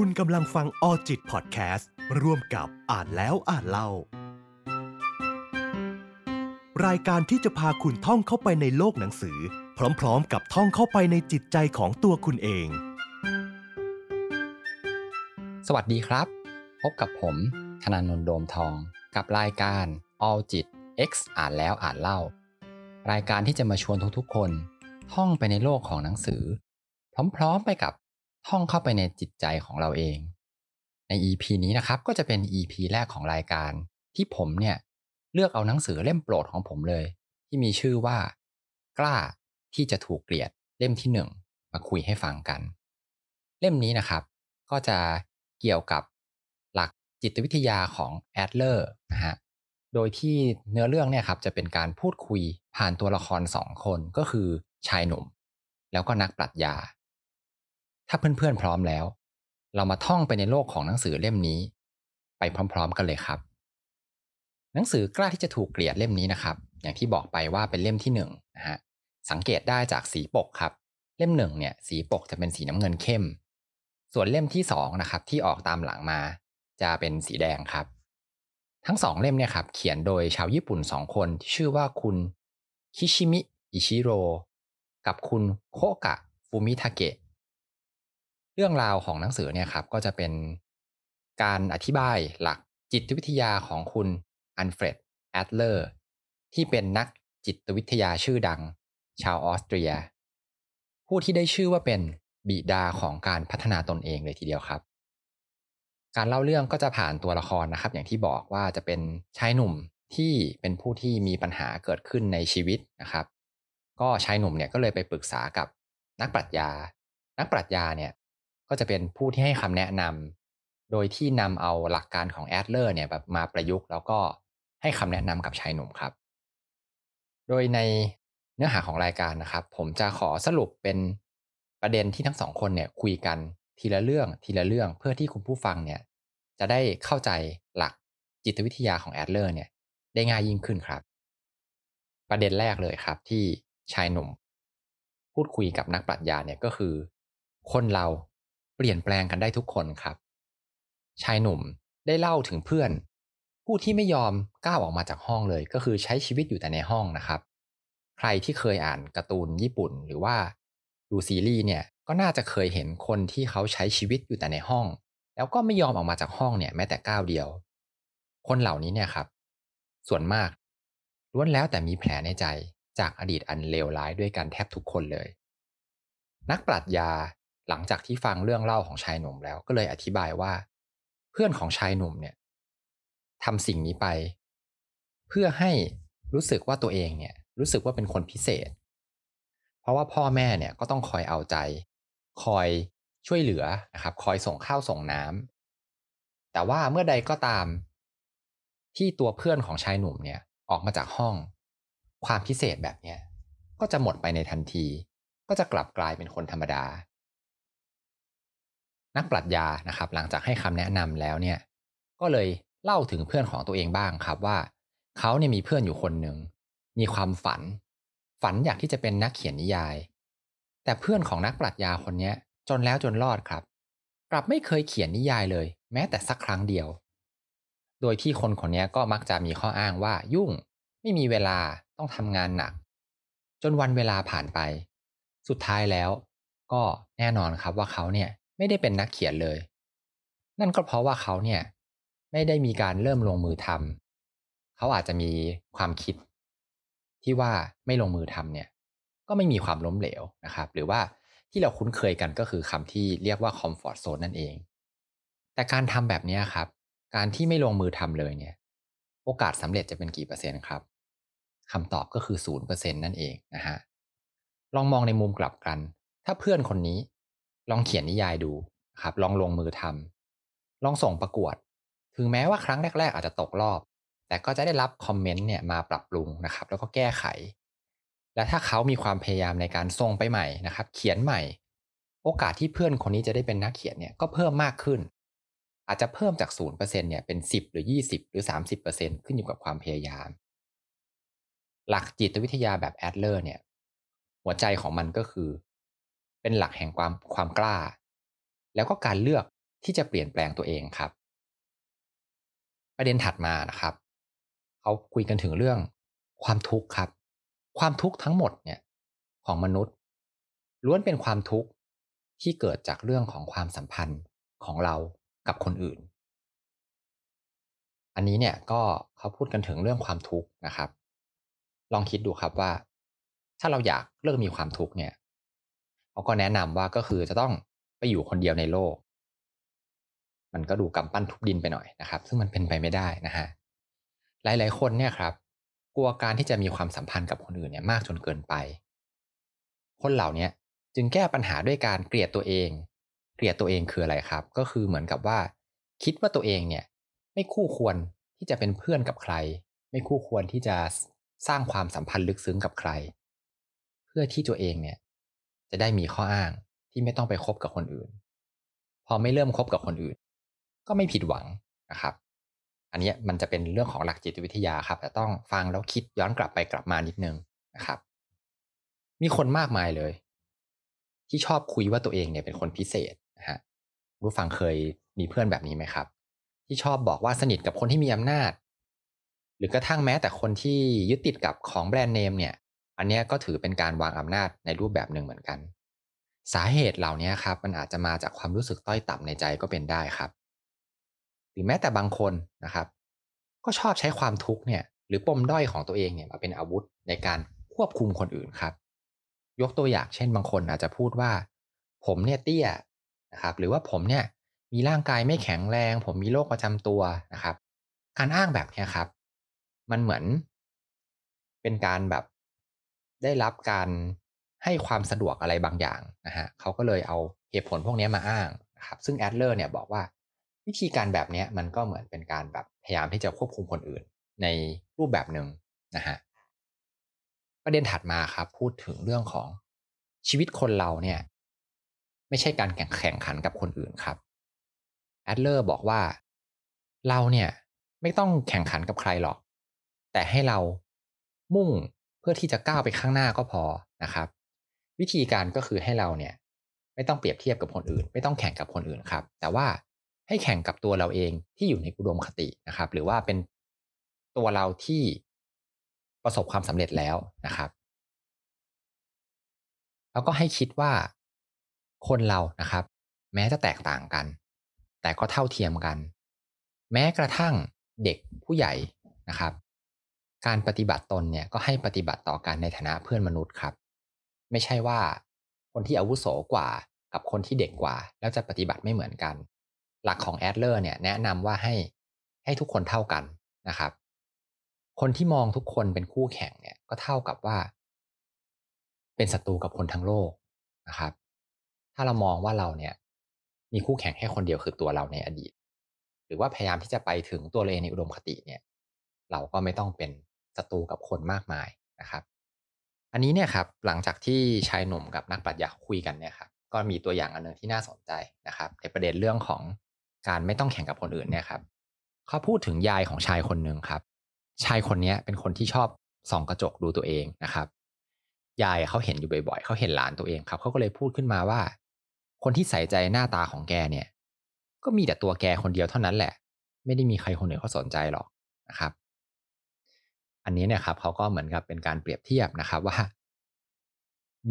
คุณกำลังฟังออจิตพอดแคสต์ร่วมกับอ่านแล้วอ่านเล่า รายการที่จะพาคุณท่องเข้าไปในโลกหนังสือ พร้อมๆ กับท่องเข้าไปในจิตใจของตัวคุณเอง สวัสดีครับ พบกับผมธนาโนนโดมทอง กับรายการ All จิต X อ่านแล้วอ่านเล่า รายการที่จะมาชวนทุกๆคน ท่องไปในโลกของหนังสือ พร้อมๆไปกับ ท่องเข้าไปในจิตใจของเราเอง ใน EP นี้นะครับก็จะเป็น EP แรกของรายการที่ผมเนี่ยเลือกเอาหนังสือเล่มโปรดของผมเลย ที่มีชื่อว่า กล้าที่จะถูกเกลียดเล่มที่หนึ่งมาคุยให้ฟังกัน เล่มนี้นะครับ ก็จะเกี่ยวกับหลักจิตวิทยาของแอดเลอร์นะฮะโดยที่เนื้อเรื่องเนี่ยครับจะเป็นการพูดคุยผ่านตัวละครสองคนก็คือชายหนุ่ม แล้วก็นักปรัชญา ถ้าเพื่อนๆพร้อมแล้ว เรามาท่องไปในโลกของหนังสือเล่มนี้ ไปพร้อมๆกันเลยครับ หนังสือกล้าที่จะถูกเกลียดเล่มนี้นะครับ อย่างที่บอกไปว่าเป็นเล่มที่หนึ่งนะฮะสังเกตได้จากสีปกครับ เล่มหนึ่งเนี่ยสีปกจะเป็นสีน้ำเงินเข้ม ส่วนเล่มที่สองนะครับที่ออกตามหลังมา จะเป็นสีแดงครับ ทั้งสองเล่มเนี่ยครับเขียนโดยชาวญี่ปุ่นสองคนที่ชื่อว่าคุณคิชิมิอิชิโร่กับคุณโคกะฟูมิทาเกะ เรื่องราวของหนังสือเนี่ยครับก็จะเป็นการอธิบายหลักจิตวิทยาของคุณอัลเฟรดแอดเลอร์ที่เป็นนักจิตวิทยาชื่อดัง ชาวออสเตรีย ผู้ที่ได้ชื่อว่าเป็นบิดาของการพัฒนาตนเองเลยทีเดียวครับ การเล่าเรื่องก็จะผ่านตัวละครนะครับ อย่างที่บอกว่าจะเป็นชายหนุ่มที่เป็นผู้ที่มีปัญหาเกิดขึ้นในชีวิตนะครับ ก็ชายหนุ่มเนี่ยก็เลยไปปรึกษากับนักปรัชญา นักปรัชญาเนี่ย ก็จะเป็นผู้ที่ให้คำแนะนำโดยที่นำเอาหลักการของแอดเลอร์เนี่ยแบบมาประยุกต์แล้วก็ให้คำแนะนำกับชายหนุ่มครับ โดยในเนื้อหาของรายการนะครับ ผมจะขอสรุปเป็นประเด็นที่ทั้งสองคนเนี่ยคุยกันทีละเรื่องทีละเรื่องเพื่อที่คุณผู้ฟังเนี่ยจะได้เข้าใจหลักจิตวิทยาของแอดเลอร์เนี่ยได้ง่ายยิ่งขึ้นครับ ประเด็นแรกเลยครับที่ชายหนุ่ม พูดคุยกับนักปรัชญาเนี่ยก็คือ คนเรา เปลี่ยนแปลงกันได้ทุกคนครับ ชายหนุ่มได้เล่าถึงเพื่อน ผู้ที่ไม่ยอมก้าวออกมาจากห้องเลยก็คือใช้ชีวิตอยู่แต่ในห้องนะครับ ใครที่เคยอ่านการ์ตูนญี่ปุ่นหรือว่าดูซีรีส์เนี่ยก็น่าจะเคยเห็นคนที่เขาใช้ชีวิตอยู่แต่ในห้อง แล้วก็ไม่ยอมออกมาจากห้องเนี่ยแม้แต่ก้าวเดียว คนเหล่านี้เนี่ยครับ ส่วนมากล้วนแล้วแต่มีแผลในใจจากอดีตอันเลวร้ายด้วยกันแทบทุกคนเลย นักปรัชญา หลังจากที่ฟังเรื่องเล่าของชายหนุ่มแล้วก็เลยอธิบายว่า เพื่อนของชายหนุ่มเนี่ยทำสิ่งนี้ไป เพื่อให้รู้สึกว่าตัวเองเนี่ยรู้สึกว่าเป็นคนพิเศษ เพราะว่าพ่อแม่เนี่ยก็ต้องคอยเอาใจ คอยช่วยเหลือนะครับ คอยส่งข้าวส่งน้ำแต่ว่าเมื่อใดก็ตาม ที่ตัวเพื่อนของชายหนุ่มเนี่ยออกมาจากห้อง ความพิเศษแบบเนี้ยก็จะหมดไปในทันที ก็จะกลับกลายเป็นคนธรรมดา นักปรัชญานะครับ หลังจากให้คำแนะนำแล้วเนี่ย ก็เลยเล่าถึงเพื่อนของตัวเองบ้างครับว่าเขาเนี่ยมีเพื่อนอยู่คนหนึ่งมีความฝัน ฝันอยากที่จะเป็นนักเขียนนิยาย แต่เพื่อนของนักปรัชญาคนนี้จนแล้วจนรอดครับ กลับไม่เคยเขียนนิยายเลย แม้แต่สักครั้งเดียว โดยที่คนคนนี้ก็มักจะมีข้ออ้างว่ายุ่งไม่มีเวลาต้องทำงานหนัก จนวันเวลาผ่านไป สุดท้ายแล้ว ก็แน่นอนครับว่าเขาเนี่ย ไม่ได้เป็นนักเขียนเลย นั่นก็เพราะว่าเขาเนี่ยไม่ได้มีการเริ่มลงมือทำเขาอาจจะมีความคิด ที่ว่าไม่ลงมือทำเนี่ย ก็ไม่มีความล้มเหลวนะครับ หรือว่าที่เราคุ้นเคยกันก็คือคำที่เรียกว่าคอมฟอร์ทโซนนั่นเอง แต่การทำแบบนี้ครับ การที่ไม่ลงมือทำเลยเนี่ย โอกาสสำเร็จจะเป็นกี่เปอร์เซ็นต์ครับคำตอบก็คือศูนย์เปอร์เซ็นต์นั่นเองนะฮะลองมองในมุมกลับกัน ถ้าเพื่อนคนนี้ ลองเขียนนิยายดูครับ ลองลงมือทำลองส่งประกวด ถึงแม้ว่าครั้งแรก ๆ อาจจะตกรอบ แต่ก็จะได้รับคอมเมนต์เนี่ยมาปรับปรุงนะครับ แล้วก็แก้ไข และถ้าเขามีความพยายามในการส่งไปใหม่นะครับ เขียนใหม่ โอกาสที่เพื่อนคนนี้จะได้เป็นนักเขียนเนี่ยก็เพิ่มมากขึ้น อาจจะเพิ่มจาก0%เนี่ยเป็น 10 หรือ 20 หรือ 30%ขึ้นอยู่กับความพยายาม หลักจิตวิทยาแบบแอดเลอร์เนี่ย หัวใจของมันก็คือ เป็นหลักแห่งความความกล้า แล้วก็การเลือกที่จะเปลี่ยนแปลงตัวเองครับ ประเด็นถัดมานะครับเขาคุยกันถึงเรื่องความทุกข์ครับ ความทุกข์ทั้งหมดเนี่ยของมนุษย์ ล้วนเป็นความทุกข์ที่เกิดจากเรื่องของความสัมพันธ์ของเรากับคนอื่น อันนี้เนี่ยก็เขาพูดกันถึงเรื่องความทุกข์นะครับ ลองคิดดูครับว่า ถ้าเราอยากเลิกมีความทุกข์เนี่ย เขาก็แนะนำว่าก็คือจะต้องไปอยู่คนเดียวในโลก มันก็ดูกำปั้นทุบดินไปหน่อยนะครับ ซึ่งมันเป็นไปไม่ได้นะฮะหลาย ๆ คนเนี่ยครับ กลัวการที่จะมีความสัมพันธ์กับคนอื่นเนี่ยมากจนเกินไป คนเหล่านี้จึงแก้ปัญหาด้วยการเกลียดตัวเอง เกลียดตัวเองคืออะไรครับ ก็คือเหมือนกับว่า คิดว่าตัวเองเนี่ย ไม่คู่ควรที่จะเป็นเพื่อนกับใคร ไม่คู่ควรที่จะสร้างความสัมพันธ์ลึกซึ้งกับใคร เพื่อที่ตัวเองเนี่ย จะได้มีข้ออ้างที่ไม่ต้องไปคบกับคนอื่น พอไม่เริ่มคบกับคนอื่น ก็ไม่ผิดหวังนะครับ อันนี้มันจะเป็นเรื่องของหลักจิตวิทยาครับแต่ต้องฟังแล้วคิดย้อนกลับไปกลับมานิดนึงนะครับ มีคนมากมายเลย ที่ชอบคุยว่าตัวเองเนี่ยเป็นคนพิเศษนะฮะรู้ฟังเคยมีเพื่อนแบบนี้ไหมครับ ที่ชอบบอกว่าสนิทกับคนที่มีอำนาจ หรือกระทั่งแม้แต่คนที่ยึดติดกับของแบรนด์เนมเนี่ย อันนี้ก็ถือเป็นการวางอำนาจในรูปแบบหนึ่งเหมือนกัน สาเหตุเหล่านี้ครับมันอาจจะมาจากความรู้สึกต้อยต่ำในใจก็เป็นได้ครับ หรือแม้แต่บางคนนะครับ ก็ชอบใช้ความทุกข์เนี่ยหรือปมด้อยของตัวเองเนี่ยมาเป็นอาวุธในการควบคุมคนอื่นครับ ยกตัวอย่างเช่นบางคนอาจจะพูดว่า ผมเนี่ยเตี้ยนะครับ หรือว่าผมเนี่ยมีร่างกายไม่แข็งแรง ผมมีโรคประจำตัวนะครับ การอ้างแบบนี้ครับ มันเหมือน เป็นการแบบ ได้รับการให้ความสะดวกอะไรบางอย่างนะฮะเขาก็เลยเอาเหตุผลพวกนี้มาอ้างนะครับซึ่งแอดเลอร์เนี่ยบอกว่าวิธีการแบบนี้มันก็เหมือนเป็นการแบบพยายามที่จะควบคุมคนอื่นในรูปแบบหนึ่งนะฮะประเด็นถัดมาครับพูดถึงเรื่องของชีวิตคนเราเนี่ย ไม่ใช่การแข่งแข่งขันกับคนอื่นครับแอดเลอร์บอกว่าเราเนี่ยไม่ต้องแข่งขันกับใครหรอก แต่ให้เรามุ่ง พื่อที่จะก้าวไปข้างหน้าก็พอนะครับ วิธีการก็คือให้เราเนี่ยไม่ต้องเปรียบเทียบกับคนอื่น ไม่ต้องแข่งกับคนอื่นครับ แต่ว่าให้แข่งกับตัวเราเองที่อยู่ในอุดมคตินะครับ หรือว่าเป็นตัวเราที่ประสบความสำเร็จแล้วนะครับ แล้วก็ให้คิดว่าคนเรานะครับ แม้จะแตกต่างกัน แต่ก็เท่าเทียมกัน แม้กระทั่งเด็กผู้ใหญ่นะครับ การปฏิบัติตนเนี่ยก็ให้ปฏิบัติต่อกันในฐานะเพื่อนมนุษย์ครับ ไม่ใช่ว่า คนที่อาวุโสกว่า กับคนที่เด็กกว่า แล้วจะปฏิบัติไม่เหมือนกัน หลักของแอดเลอร์เนี่ยแนะนำว่าให้ให้ทุกคนเท่ากันนะครับ คนที่มองทุกคนเป็นคู่แข่งเนี่ยก็เท่ากับว่า เป็นศัตรูกับคนทั้งโลกนะครับ ถ้าเรามองว่าเราเนี่ย มีคู่แข่งแค่คนเดียวคือตัวเราในอดีต หรือว่าพยายามที่จะไปถึงตัวเราเองในอุดมคติเนี่ยเราก็ไม่ต้องเป็น ศัตรูกับคนมากมายนะครับ อันนี้เนี่ยครับหลังจากที่ชายหนุ่มกับนักปรัชญาคุยกันเนี่ยครับก็มีตัวอย่างอันหนึ่งที่น่าสนใจนะครับ ในประเด็นเรื่องของการไม่ต้องแข่งกับคนอื่นเนี่ยครับเขาพูดถึงยายของชายคนหนึ่งครับ ชายคนนี้เป็นคนที่ชอบส่องกระจกดูตัวเองนะครับยายเขาเห็นอยู่บ่อยๆเขาเห็นหลานตัวเองครับเขาก็เลยพูดขึ้นมาว่า คนที่ใส่ใจหน้าตาของแกเนี่ย ก็มีแต่ตัวแกคนเดียวเท่านั้นแหละ ไม่ได้มีใครคนอื่นเขาสนใจหรอกนะครับ อันนี้เนี่ยครับเขาก็เหมือนกับเป็นการเปรียบเทียบนะครับว่า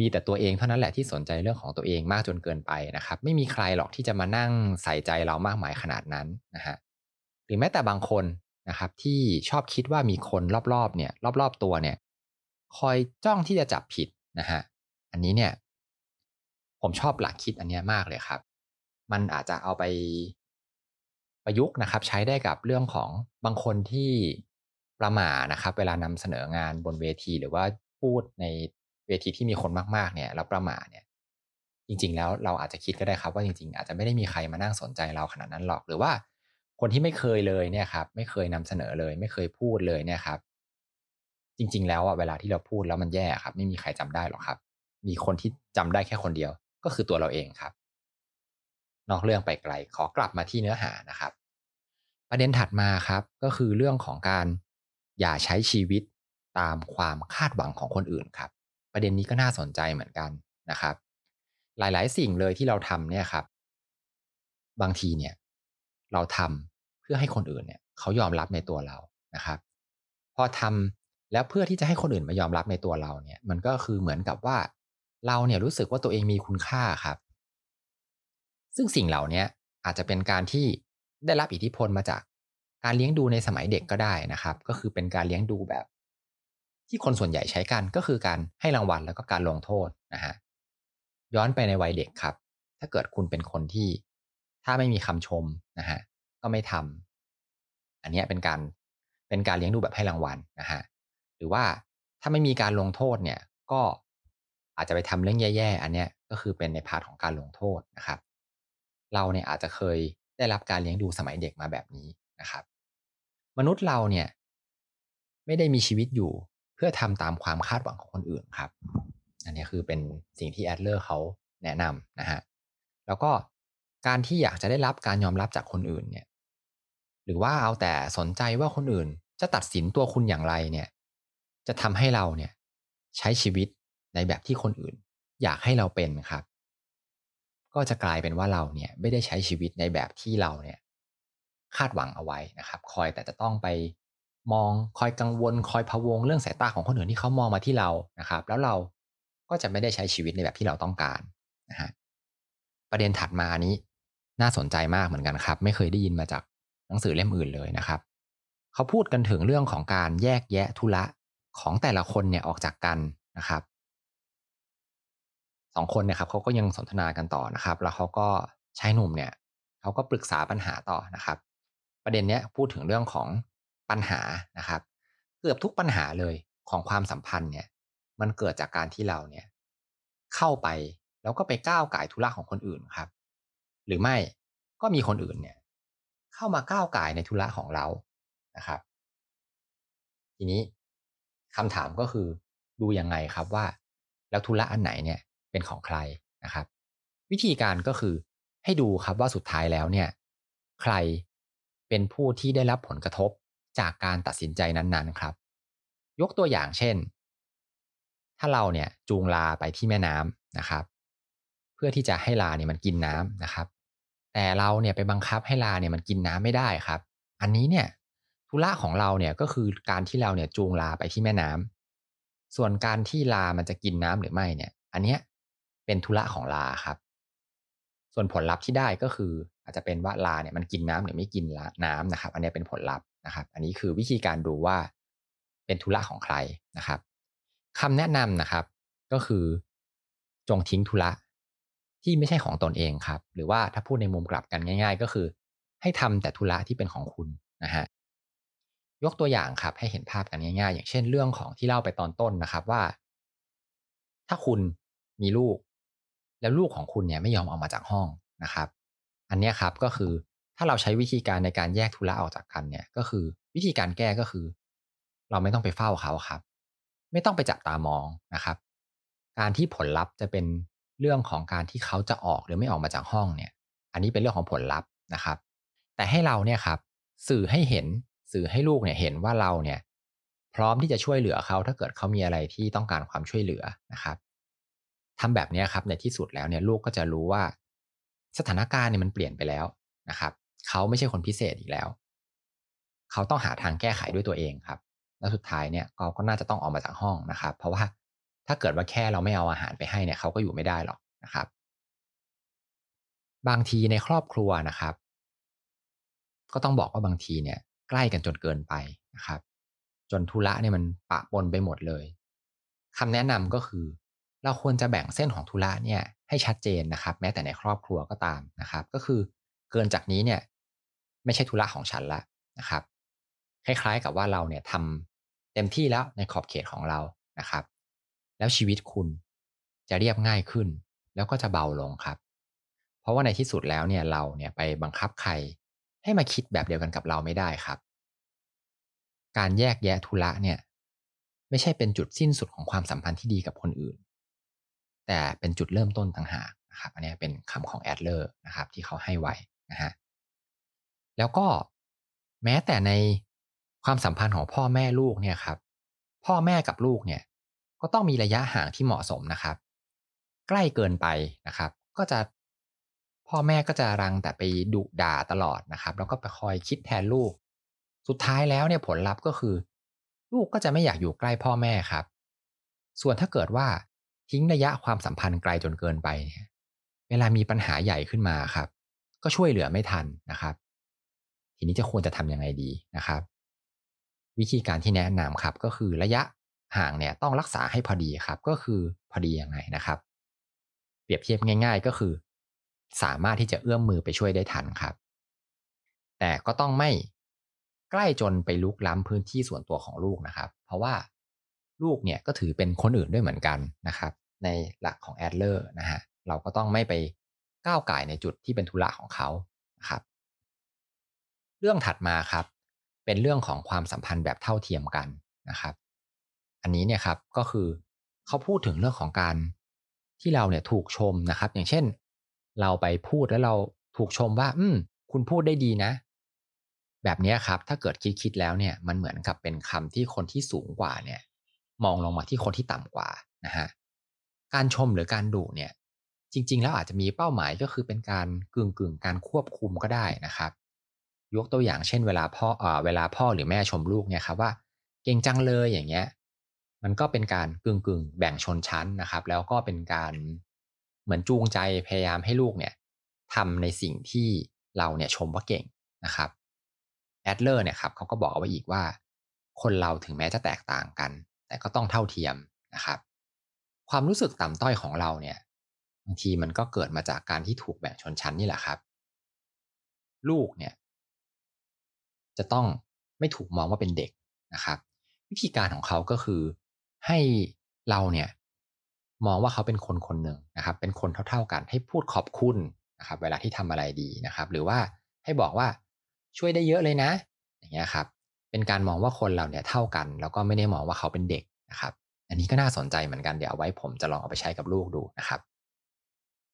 มีแต่ตัวเองเท่านั้นแหละที่สนใจเรื่องของตัวเองมากจนเกินไปนะครับ ไม่มีใครหรอกที่จะมานั่งใส่ใจเรามากมายขนาดนั้นนะฮะหรือแม้แต่บางคนนะครับ ที่ชอบคิดว่ามีคนรอบๆเนี่ย รอบๆตัวเนี่ย คอยจ้องที่จะจับผิดนะฮะอันนี้เนี่ย ผมชอบหลักคิดอันนี้มากเลยครับ มันอาจจะเอาไปประยุกต์นะครับ ใช้ได้กับเรื่องของบางคนที่ ประมานะครับ เวลานำเสนองานบนเวทีหรือว่าพูดในเวทีที่มีคนมากๆเนี่ยแล้วประมาเนี่ย จริง ๆ แล้วเราอาจจะคิดก็ได้ครับว่าจริง ๆ อาจจะไม่ได้มีใครมานั่งสนใจเราขนาดนั้นหรอกหรือว่าคนที่ไม่เคยเลยเนี่ยครับ ไม่เคยนำเสนอเลย ไม่เคยพูดเลยเนี่ยครับ จริง ๆ แล้วอะเวลาที่เราพูดแล้วมันแย่ครับ ไม่มีใครจำได้หรอกครับ มีคนที่จำได้แค่คนเดียว ก็คือตัวเราเองครับ นอกเรื่องไปไกลขอกลับมาที่เนื้อหานะครับ ประเด็นถัดมาครับ ก็คือเรื่องของการ อย่าใช้ชีวิตตามความคาดหวังของคนอื่นครับ ประเด็นนี้ก็น่าสนใจเหมือนกันนะครับ หลายๆ สิ่งเลยที่เราทำเนี่ยครับ บางทีเนี่ย เราทำเพื่อให้คนอื่นเนี่ย เขายอมรับในตัวเรานะครับ พอทำแล้วเพื่อที่จะให้คนอื่นมายอมรับในตัวเราเนี่ย มันก็คือเหมือนกับว่า เราเนี่ยรู้สึกว่าตัวเองมีคุณค่าครับ ซึ่งสิ่งเหล่านี้อาจจะเป็นการที่ได้รับอิทธิพลมาจาก การเลี้ยงดูในสมัยเด็กก็ได้นะครับ ก็คือเป็นการเลี้ยงดูแบบ ที่คนส่วนใหญ่ใช้กันก็คือการให้รางวัลแล้วก็การลงโทษนะฮะย้อนไปในวัยเด็กครับ ถ้าเกิดคุณเป็นคนที่ถ้าไม่มีคำชมนะฮะก็ไม่ทำอันนี้เป็นการเป็นการเลี้ยงดูแบบให้รางวัลนะฮะหรือว่าถ้าไม่มีการลงโทษเนี่ยก็อาจจะไปทำเรื่องแย่ๆ อันนี้ก็คือเป็นใน part ของการลงโทษนะครับ เราเนี่ยอาจจะเคยได้รับการเลี้ยงดูสมัยเด็กมาแบบนี้ นะครับ มนุษย์เราเนี่ยไม่ได้มีชีวิตอยู่เพื่อทำตามความคาดหวังของคนอื่นครับ อันนี้คือเป็นสิ่งที่แอดเลอร์เขาแนะนำนะฮะ แล้วก็การที่อยากจะได้รับการยอมรับจากคนอื่นเนี่ย หรือว่าเอาแต่สนใจว่าคนอื่นจะตัดสินตัวคุณอย่างไรเนี่ย จะทำให้เราเนี่ยใช้ชีวิตในแบบที่คนอื่น อยากให้เราเป็นครับ ก็จะกลายเป็นว่าเราเนี่ยไม่ได้ใช้ชีวิตในแบบที่เราเนี่ย คาดหวังเอาไว้นะครับ คอยแต่จะต้องไปมองคอยกังวล คอยพะวงเรื่องสายตาของคนอื่นที่เขามองมาที่เรานะครับ แล้วเราก็จะไม่ได้ใช้ชีวิตในแบบที่เราต้องการนะฮะประเด็นถัดมานี้น่าสนใจมากเหมือนกันครับ ไม่เคยได้ยินมาจากหนังสือเล่มอื่นเลยนะครับ เขาพูดกันถึงเรื่องของการแยกแยะธุระของแต่ละคนเนี่ยออกจากกันนะครับสองคนเนี่ยครับเขาก็ยังสนทนากันต่อนะครับ แล้วเขาก็ชายหนุ่มเนี่ยเขาก็ปรึกษาปัญหาต่อนะครับ ประเด็นเนี้ยพูดถึงเรื่องของปัญหานะครับ เกือบทุกปัญหาเลยของความสัมพันธ์เนี่ยมันเกิดจากการที่เราเนี่ยเข้าไปแล้วก็ไปก้าวไก่ธุระของคนอื่นครับ หรือไม่ก็มีคนอื่นเนี่ยเข้ามาก้าวไก่ในธุระของเรานะครับ ทีนี้คำถามก็คือดูยังไงครับว่า แล้วธุระอันไหนเนี่ยเป็นของใครนะครับ วิธีการก็คือให้ดูครับว่าสุดท้ายแล้วเนี่ย ใคร เป็นผู้ที่ได้รับผลกระทบจากการตัดสินใจนั้นๆครับ ยกตัวอย่างเช่น ถ้าเราเนี่ยจูงลาไปที่แม่น้ำนะครับ เพื่อที่จะให้ลาเนี่ยมันกินน้ำนะครับ แต่เราเนี่ยไปบังคับให้ลาเนี่ยมันกินน้ำไม่ได้ครับ อันนี้เนี่ยธุระของเราเนี่ยก็คือการที่เราเนี่ยจูงลาไปที่แม่น้ำส่วนการที่ลามันจะกินน้ำหรือไม่เนี่ย อันเนี้ยเป็นธุระของลาครับ ส่วนผลลัพธ์ที่ได้ก็คือ อาจจะเป็นว่าลาเนี่ยมันกินน้ำหรือไม่กินน้ำนะครับ อันนี้เป็นผลลัพธ์นะครับ อันนี้คือวิธีการดูว่าเป็นธุระของใครนะครับคำแนะนำนะครับ ก็คือจงทิ้งธุระที่ไม่ใช่ของตนเองครับ หรือว่าถ้าพูดในมุมกลับกันง่าย ๆ ก็คือ ให้ทำแต่ธุระที่เป็นของคุณนะฮะยกตัวอย่างครับ ให้เห็นภาพกันง่าย ๆ อย่างเช่นเรื่องของที่เล่าไปตอนต้นนะครับว่า ถ้าคุณมีลูก แล้วลูกของคุณเนี่ยไม่ยอมออกมาจากห้องนะครับ อันนี้ครับก็คือถ้าเราใช้วิธีการในการแยกธุระออกจากกันเนี่ย ก็คือวิธีการแก้ก็คือ เราไม่ต้องไปเฝ้าเขาครับ ไม่ต้องไปจับตามองนะครับ การที่ผลลัพธ์จะเป็นเรื่องของการที่เขาจะออกหรือไม่ออกมาจากห้องเนี่ย อันนี้เป็นเรื่องของผลลัพธ์นะครับ แต่ให้เราเนี่ยครับ สื่อให้เห็นสื่อให้ลูกเนี่ยเห็นว่าเราเนี่ย พร้อมที่จะช่วยเหลือเขาถ้าเกิดเขามีอะไรที่ต้องการความช่วยเหลือนะครับทำแบบนี้ครับในที่สุดแล้วเนี่ยลูกก็จะรู้ว่า สถานการณ์เนี่ยมันเปลี่ยนไปแล้วนะครับ เขาไม่ใช่คนพิเศษอีกแล้ว เขาต้องหาทางแก้ไขด้วยตัวเองครับ แล้วสุดท้ายเนี่ยเขาก็น่าจะต้องออกมาจากห้องนะครับ เพราะว่าถ้าเกิดว่าแค่เราไม่เอาอาหารไปให้เนี่ยเขาก็อยู่ไม่ได้หรอกนะครับ บางทีในครอบครัวนะครับ ก็ต้องบอกว่าบางทีเนี่ย ใกล้กันจนเกินไปนะครับ จนธุระเนี่ยมันปะปนไปหมดเลยคำแนะนำก็คือ เราควรจะแบ่งเส้นของธุระเนี่ยให้ชัดเจนนะครับ แม้แต่ในครอบครัวก็ตามนะครับ ก็คือเกินจากนี้เนี่ยไม่ใช่ธุระของฉันละนะครับ คล้ายๆกับว่าเราเนี่ยทำเต็มที่แล้วในขอบเขตของเรานะครับ แล้วชีวิตคุณจะเรียบง่ายขึ้น แล้วก็จะเบาลงครับ เพราะว่าในที่สุดแล้วเนี่ยเราเนี่ยไปบังคับใครให้มาคิดแบบเดียวกันกับเราไม่ได้ครับ การแยกแยะธุระเนี่ย ไม่ใช่เป็นจุดสิ้นสุดของความสัมพันธ์ที่ดีกับคนอื่น แต่เป็นจุดเริ่มต้นต่างหากนะครับอันนี้เป็นคำของแอดเลอร์นะครับที่เขาให้ไว้นะฮะแล้วก็แม้แต่ในความสัมพันธ์ของพ่อแม่ลูกเนี่ยครับพ่อแม่กับลูกเนี่ยก็ต้องมีระยะห่างที่เหมาะสมนะครับ ใกล้เกินไปนะครับ ก็จะพ่อแม่ก็จะรังแต่ไปดุด่าตลอดนะครับ แล้วก็ไปคอยคิดแทนลูก สุดท้ายแล้วเนี่ยผลลัพธ์ก็คือ ลูกก็จะไม่อยากอยู่ใกล้พ่อแม่ครับ ส่วนถ้าเกิดว่า ทิ้งระยะความสัมพันธ์ไกลจนเกินไปเนี่ย เวลามีปัญหาใหญ่ขึ้นมาครับ ก็ช่วยเหลือไม่ทันนะครับ ทีนี้จะควรจะทำยังไงดีนะครับ วิธีการที่แนะนำครับ ก็คือระยะห่างเนี่ยต้องรักษาให้พอดีครับ ก็คือพอดียังไงนะครับ เปรียบเทียบง่าย ๆ ก็คือ สามารถที่จะเอื้อมมือไปช่วยได้ทันครับ แต่ก็ต้องไม่ใกล้จนไปลุกล้ำพื้นที่ส่วนตัวของลูกนะครับ เพราะว่า ลูกเนี่ยก็ถือเป็นคนอื่นด้วยเหมือนกันนะครับ ในหลักของแอดเลอร์นะฮะเราก็ต้องไม่ไปก้าวไก่ในจุดที่เป็นธุระของเขานะครับ เรื่องถัดมาครับ เป็นเรื่องของความสัมพันธ์แบบเท่าเทียมกันนะครับ อันนี้เนี่ยครับก็คือเขาพูดถึงเรื่องของการที่เราเนี่ยถูกชมนะครับ อย่างเช่น เราไปพูดแล้วเราถูกชมว่า อืม คุณพูดได้ดีนะ แบบนี้ครับ ถ้าเกิดคิดคิดแล้วเนี่ย มันเหมือนกับเป็นคำที่คนที่สูงกว่าเนี่ย มองลงมาที่คนที่ต่ำกว่านะฮะการชมหรือการดุเนี่ย จริง ๆ แล้วอาจจะมีเป้าหมายก็คือเป็นการกึ่งกึ่งการควบคุมก็ได้นะครับ ยกตัวอย่างเช่น เวลาพ่อเอ่อเวลาพ่อหรือแม่ชมลูกเนี่ยครับว่า เก่งจังเลยอย่างเงี้ย มันก็เป็นการกึ่งกึ่งแบ่งชนชั้นนะครับ แล้วก็เป็นการเหมือนจูงใจพยายามให้ลูกเนี่ยทำในสิ่งที่เราเนี่ยชมว่าเก่งนะครับแอดเลอร์เนี่ยครับเขาก็บอกเอาไว้อีกว่า คนเราถึงแม้จะแตกต่างกัน แต่ก็ต้องเท่าเทียมนะครับ ความรู้สึกต่ำต้อยของเราเนี่ยบางทีมันก็เกิดมาจากการที่ถูกแบ่งชนชั้นนี่แหละครับ ลูกเนี่ย จะต้องไม่ถูกมองว่าเป็นเด็กนะครับ วิธีการของเขาก็คือให้เราเนี่ยมองว่าเขาเป็นคนคนหนึ่งนะครับ เป็นคนเท่า ๆกันให้พูดขอบคุณนะครับ เวลาที่ทำอะไรดีนะครับ หรือว่าให้บอกว่าช่วยได้เยอะเลยนะ อย่างเงี้ยครับ เป็นการมองว่าคนเราเนี่ยเท่ากัน แล้วก็ไม่ได้มองว่าเขาเป็นเด็กนะครับ อันนี้ก็น่าสนใจเหมือนกันเดี๋ยวเอาไว้ผมจะลองเอาไปใช้กับลูกดูนะครับ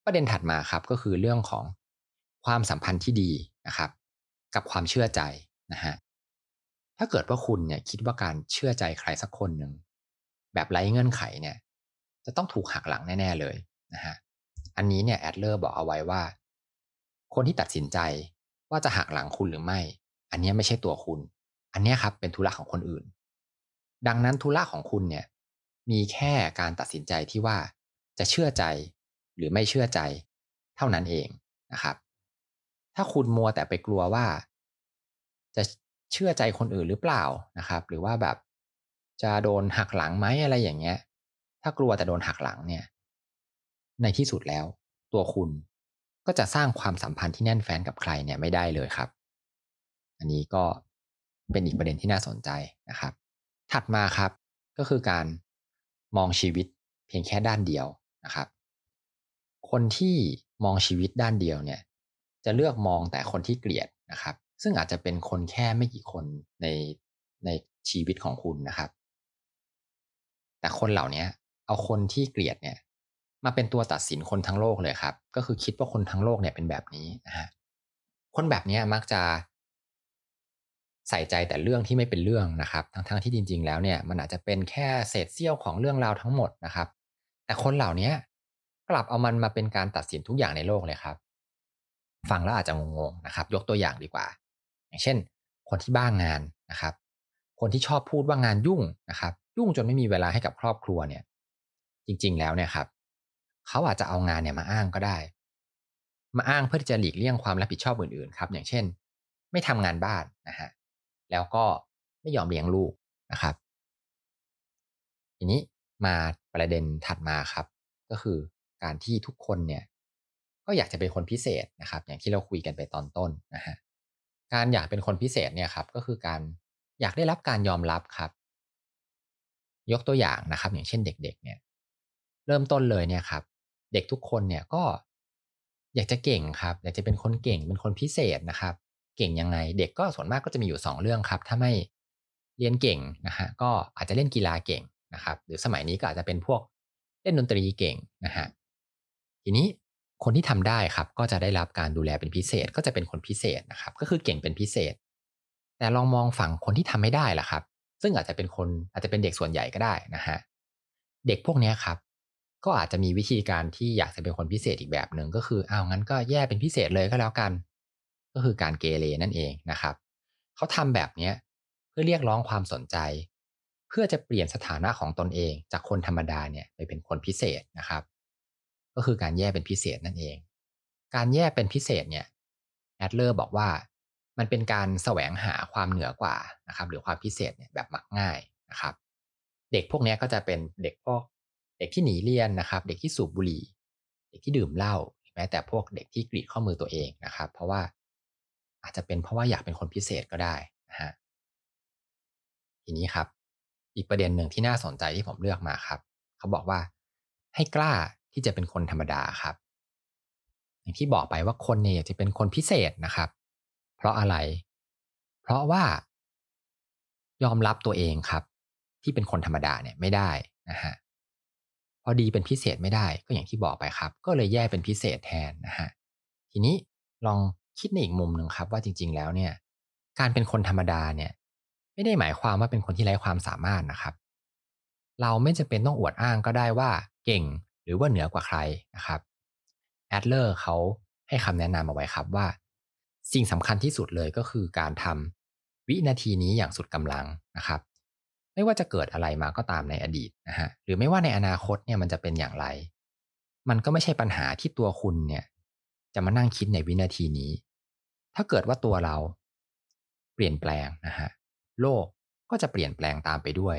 ประเด็นถัดมาครับก็คือเรื่องของความสัมพันธ์ที่ดีนะครับ กับความเชื่อใจนะฮะถ้าเกิดว่าคุณเนี่ยคิดว่าการเชื่อใจใครสักคนหนึ่งแบบไร้เงื่อนไขเนี่ย จะต้องถูกหักหลังแน่ ๆเลยนะฮะอันนี้เนี่ยแอดเลอร์บอกเอาไว้ว่า คนที่ตัดสินใจว่าจะหักหลังคุณหรือไม่ อันนี้ไม่ใช่ตัวคุณ อันนี้ครับเป็นธุระของคนอื่น ดังนั้นธุระของคุณเนี่ยมีแค่การตัดสินใจที่ว่าจะเชื่อใจหรือไม่เชื่อใจ เท่านั้นเองนะครับ ถ้าคุณมัวแต่ไปกลัวว่า จะเชื่อใจคนอื่นหรือเปล่านะครับ หรือว่าแบบจะโดนหักหลังไหมอะไรอย่างเงี้ย ถ้ากลัวแต่โดนหักหลังเนี่ย ในที่สุดแล้ว ตัวคุณก็จะสร้างความสัมพันธ์ที่แน่นแฟ้นกับใครเนี่ยไม่ได้เลยครับ อันนี้ก็ เป็นอีกประเด็นที่น่าสนใจนะครับ ถัดมาครับก็คือการมองชีวิตเพียงแค่ด้านเดียวนะครับ คนที่มองชีวิตด้านเดียวเนี่ย จะเลือกมองแต่คนที่เกลียดนะครับ ซึ่งอาจจะเป็นคนแค่ไม่กี่คนในในชีวิตของคุณนะครับ แต่คนเหล่านี้เอาคนที่เกลียดเนี่ย มาเป็นตัวตัดสินคนทั้งโลกเลยครับ ก็คือคิดว่าคนทั้งโลกเนี่ยเป็นแบบนี้นะฮะคนแบบนี้มักจะ ใส่ใจแต่เรื่องที่ไม่เป็นเรื่องนะครับทั้งๆที่จริง ๆ แล้วเนี่ยมันอาจจะเป็นแค่เศษเสี้ยวของเรื่องราวทั้งหมดนะครับ แต่คนเหล่านี้กลับเอามันมาเป็นการตัดสินทุกอย่างในโลกเลยครับ ฟังแล้วอาจจะงงๆนะครับ ยกตัวอย่างดีกว่า อย่างเช่น คนที่บ้างงานนะครับ คนที่ชอบพูดว่างานยุ่งนะครับ ยุ่งจนไม่มีเวลาให้กับครอบครัวเนี่ย จริง ๆ แล้วเนี่ยครับเขาอาจจะเอางานเนี่ยมาอ้างก็ได้ มาอ้างเพื่อที่จะหลีกเลี่ยงความรับผิดชอบอื่นๆครับ อย่างเช่น ไม่ทำงานบ้านนะฮะ แล้วก็ไม่ยอมเลี้ยงลูกนะครับ ทีนี้มาประเด็นถัดมาครับ ก็คือการที่ทุกคนเนี่ยก็อยากจะเป็นคนพิเศษนะครับ อย่างที่เราคุยกันไปตอนต้นนะฮะการอยากเป็นคนพิเศษเนี่ยครับก็คือการอยากได้รับการยอมรับครับ ยกตัวอย่างนะครับ อย่างเช่นเด็ก ๆ เนี่ย เริ่มต้นเลยเนี่ยครับ เด็กทุกคนเนี่ยก็อยากจะเก่งครับ อยากจะเป็นคนเก่งเป็นคนพิเศษนะครับ เก่งยังไง เด็กก็ส่วนมากก็จะมีอยู่ 2 เรื่องครับ ถ้าไม่เรียนเก่งนะฮะก็อาจจะเล่นกีฬาเก่งนะครับ หรือสมัยนี้ก็อาจจะเป็นพวกเล่นดนตรีเก่งนะฮะทีนี้คนที่ทำได้ครับ ก็จะได้รับการดูแลเป็นพิเศษ ก็จะเป็นคนพิเศษนะครับ ก็คือเก่งเป็นพิเศษ แต่ลองมองฝั่งคนที่ทำไม่ได้ล่ะครับ ซึ่งอาจจะเป็นคนอาจจะเป็นเด็กส่วนใหญ่ก็ได้นะฮะเด็กพวกนี้ครับ ก็อาจจะมีวิธีการที่อยากจะเป็นคนพิเศษอีกแบบหนึ่งก็คืออ้าวงั้นก็แย่เป็นพิเศษเลยก็แล้วกัน ก็คือการเกเรนั่นเองนะครับ เขาทำแบบเนี้ยเพื่อเรียกร้องความสนใจ เพื่อจะเปลี่ยนสถานะของตนเอง จากคนธรรมดาเนี่ยไปเป็นคนพิเศษนะครับ ก็คือการแย่เป็นพิเศษนั่นเอง การแย่เป็นพิเศษเนี่ยแอดเลอร์บอกว่ามันเป็นการแสวงหาความเหนือกว่านะครับ หรือความพิเศษเนี่ยแบบมักง่ายนะครับ เด็กพวกนี้ก็จะเป็นเด็กพวกเด็กที่หนีเรียนนะครับ เด็กที่สูบบุหรี่ เด็กที่ดื่มเหล้าแม้แต่พวกเด็กที่กรีดข้อมือตัวเองนะครับ เพราะว่า อาจจะเป็นเพราะว่าอยากเป็นคนพิเศษก็ได้นะฮะทีนี้ครับ อีกประเด็นหนึ่งที่น่าสนใจที่ผมเลือกมาครับ เขาบอกว่าให้กล้าที่จะเป็นคนธรรมดาครับ อย่างที่บอกไปว่าคนเนี่ยจะเป็นคนพิเศษนะครับ เพราะอะไร เพราะว่ายอมรับตัวเองครับ ที่เป็นคนธรรมดาเนี่ยไม่ได้นะฮะพอดีเป็นพิเศษไม่ได้ก็อย่างที่บอกไปครับ ก็เลยแย่เป็นพิเศษแทนนะฮะทีนี้ลอง คิดในอีกมุมหนึ่งครับว่าจริง ๆ แล้วเนี่ย การเป็นคนธรรมดาเนี่ย ไม่ได้หมายความว่าเป็นคนที่ไร้ความสามารถนะครับ เราไม่จำเป็นต้องอวดอ้างก็ได้ว่าเก่งหรือว่าเหนือกว่าใครนะครับแอดเลอร์เขาให้คำแนะนำเอาไว้ครับว่า สิ่งสำคัญที่สุดเลยก็คือการทำวินาทีนี้อย่างสุดกำลังนะครับ ไม่ว่าจะเกิดอะไรมาก็ตามในอดีตนะฮะหรือไม่ว่าในอนาคตเนี่ยมันจะเป็นอย่างไร มันก็ไม่ใช่ปัญหาที่ตัวคุณเนี่ย จะมานั่งคิดในวินาทีนี้ ถ้าเกิดว่าตัวเรา เปลี่ยนแปลงนะฮะโลกก็จะเปลี่ยนแปลงตามไปด้วย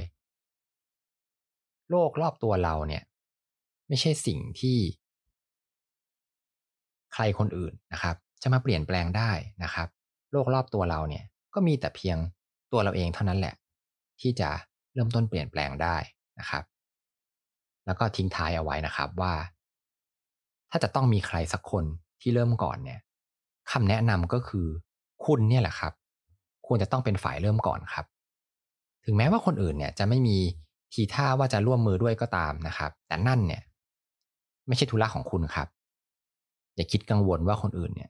โลกรอบตัวเราเนี่ย ไม่ใช่สิ่งที่ ใครคนอื่นนะครับ จะมาเปลี่ยนแปลงได้นะครับ โลกรอบตัวเราเนี่ย ก็มีแต่เพียงตัวเราเองเท่านั้นแหละ ที่จะเริ่มต้นเปลี่ยนแปลงได้นะครับ แล้วก็ทิ้งท้ายเอาไว้นะครับว่า ถ้าจะต้องมีใครสักคน ที่เริ่มก่อนเนี่ยคำแนะนำก็คือคุณเนี่ยแหละครับ ควรจะต้องเป็นฝ่ายเริ่มก่อนครับ ถึงแม้ว่าคนอื่นเนี่ยจะไม่มีทีท่าว่าจะร่วมมือด้วยก็ตามนะครับ แต่นั่นเนี่ย ไม่ใช่ธุระของคุณครับ อย่าคิดกังวลว่าคนอื่นเนี่ย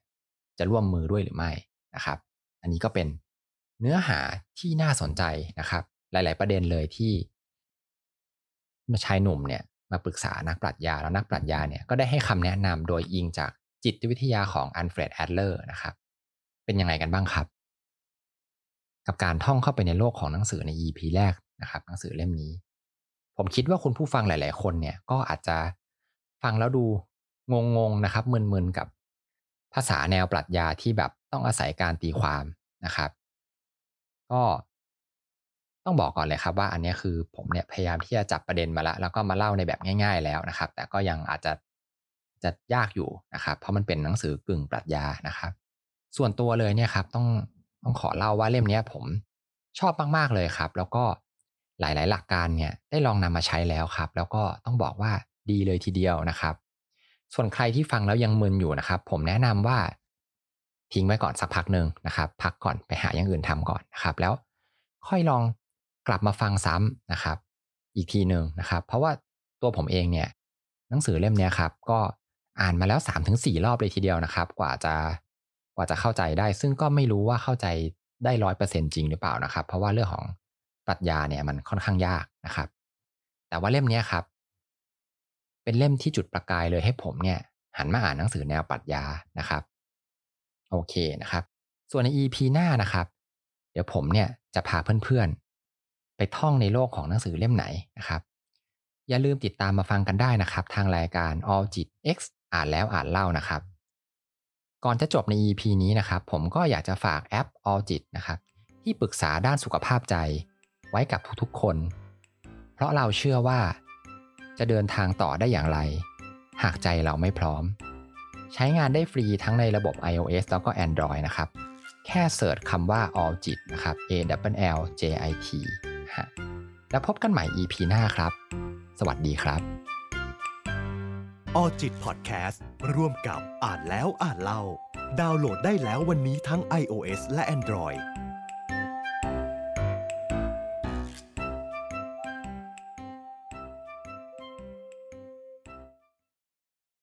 จะร่วมมือด้วยหรือไม่นะครับ อันนี้ก็เป็นเนื้อหาที่น่าสนใจนะครับ หลาย ๆ ประเด็นเลยที่ชายหนุ่มเนี่ยมาปรึกษานักปรัชญาแล้วนักปรัชญาเนี่ยก็ได้ให้คำแนะนำโดยอิงจาก จิตวิทยาของอัลเฟรดแอดเลอร์นะครับ เป็นยังไงกันบ้างครับ กับการท่องเข้าไปในโลกของหนังสือใน EP แรกนะครับ หนังสือเล่มนี้ ผมคิดว่าคุณผู้ฟังหลาย ๆ คนเนี่ยก็อาจจะฟังแล้วดูงง ๆ นะครับมึน ๆ กับภาษาแนวปรัชญาที่แบบต้องอาศัยการตีความนะครับ ก็ต้องบอกก่อนเลยครับว่าอันนี้คือผมเนี่ยพยายามที่จะจับประเด็นมาแล้วแล้วก็มาเล่าในแบบง่าย ๆ แล้วนะครับ แต่ก็ยังอาจจะ จะยากอยู่นะครับ เพราะมันเป็นหนังสือกึ่งปรัชญานะครับ ส่วนตัวเลยเนี่ยครับต้องต้องขอเล่าว่าเล่มนี้ผมชอบมากๆเลยครับ แล้วก็หลายๆ หลักการเนี่ยได้ลองนำมาใช้แล้วครับ แล้วก็ต้องบอกว่าดีเลยทีเดียวนะครับ ส่วนใครที่ฟังแล้วยังมึนอยู่นะครับ ผมแนะนำว่าทิ้งไว้ก่อนสักพักหนึ่งนะครับ พักก่อนไปหาอย่างอื่นทำก่อนนะครับ แล้วค่อยลองกลับมาฟังซ้ำนะครับ อีกทีหนึ่งนะครับ เพราะว่าตัวผมเองเนี่ย หนังสือเล่มนี้ครับ ก็ อ่านมาแล้วสามถึงสี่รอบเลยทีเดียวนะครับ กว่าจะกว่าจะเข้าใจได้ ซึ่งก็ไม่รู้ว่าเข้าใจได้ร้อยเปอร์เซ็นจริงหรือเปล่านะครับ เพราะว่าเรื่องของปรัชญาเนี่ยมันค่อนข้างยากนะครับ แต่ว่าเล่มนี้ครับ เป็นเล่มที่จุดประกายเลยให้ผมเนี่ย หันมาอ่านหนังสือแนวปรัชญานะครับ โอเคนะครับ ส่วนใน EP หน้านะครับ เดี๋ยวผมเนี่ยจะพาเพื่อนๆ ไปท่องในโลกของหนังสือเล่มไหนนะครับ อย่าลืมติดตามมาฟังกันได้นะครับ ทางรายการ All จิต X อ่านแล้วอ่านเล่านะครับ ก่อนจะจบใน EP นี้นะครับ ผมก็อยากจะฝากแอป All จิตนะครับ ที่ปรึกษาด้านสุขภาพใจ ไว้กับทุกๆคน เพราะเราเชื่อว่า จะเดินทางต่อได้อย่างไร หากใจเราไม่พร้อม ใช้งานได้ฟรีทั้งในระบบ iOS แล้วก็ Android นะครับ แค่เสิร์ชคำว่า All จิตนะครับ A W L J I T ฮะแล้วพบกันใหม่ EP หน้าครับ วัสดีครับออจิตพอดแคสต์ร่วมกับอ่านแล้วอ่านเล่า ดาวน์โหลดได้แล้ววันนี้ทั้ง iOS และ Android